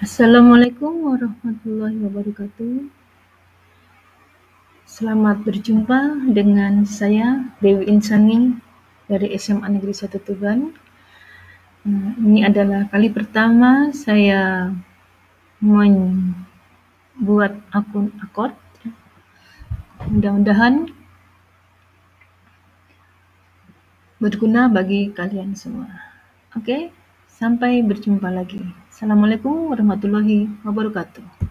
Assalamualaikum warahmatullahi wabarakatuh. Selamat berjumpa dengan saya Dewi Insani dari SMA Negeri 1 Tuban. Hmm, ini adalah kali pertama saya membuat akun Akot. Mudah-mudahan berguna bagi kalian semua. Oke, sampai berjumpa lagi. Assalamualaikum warahmatullahi wabarakatuh.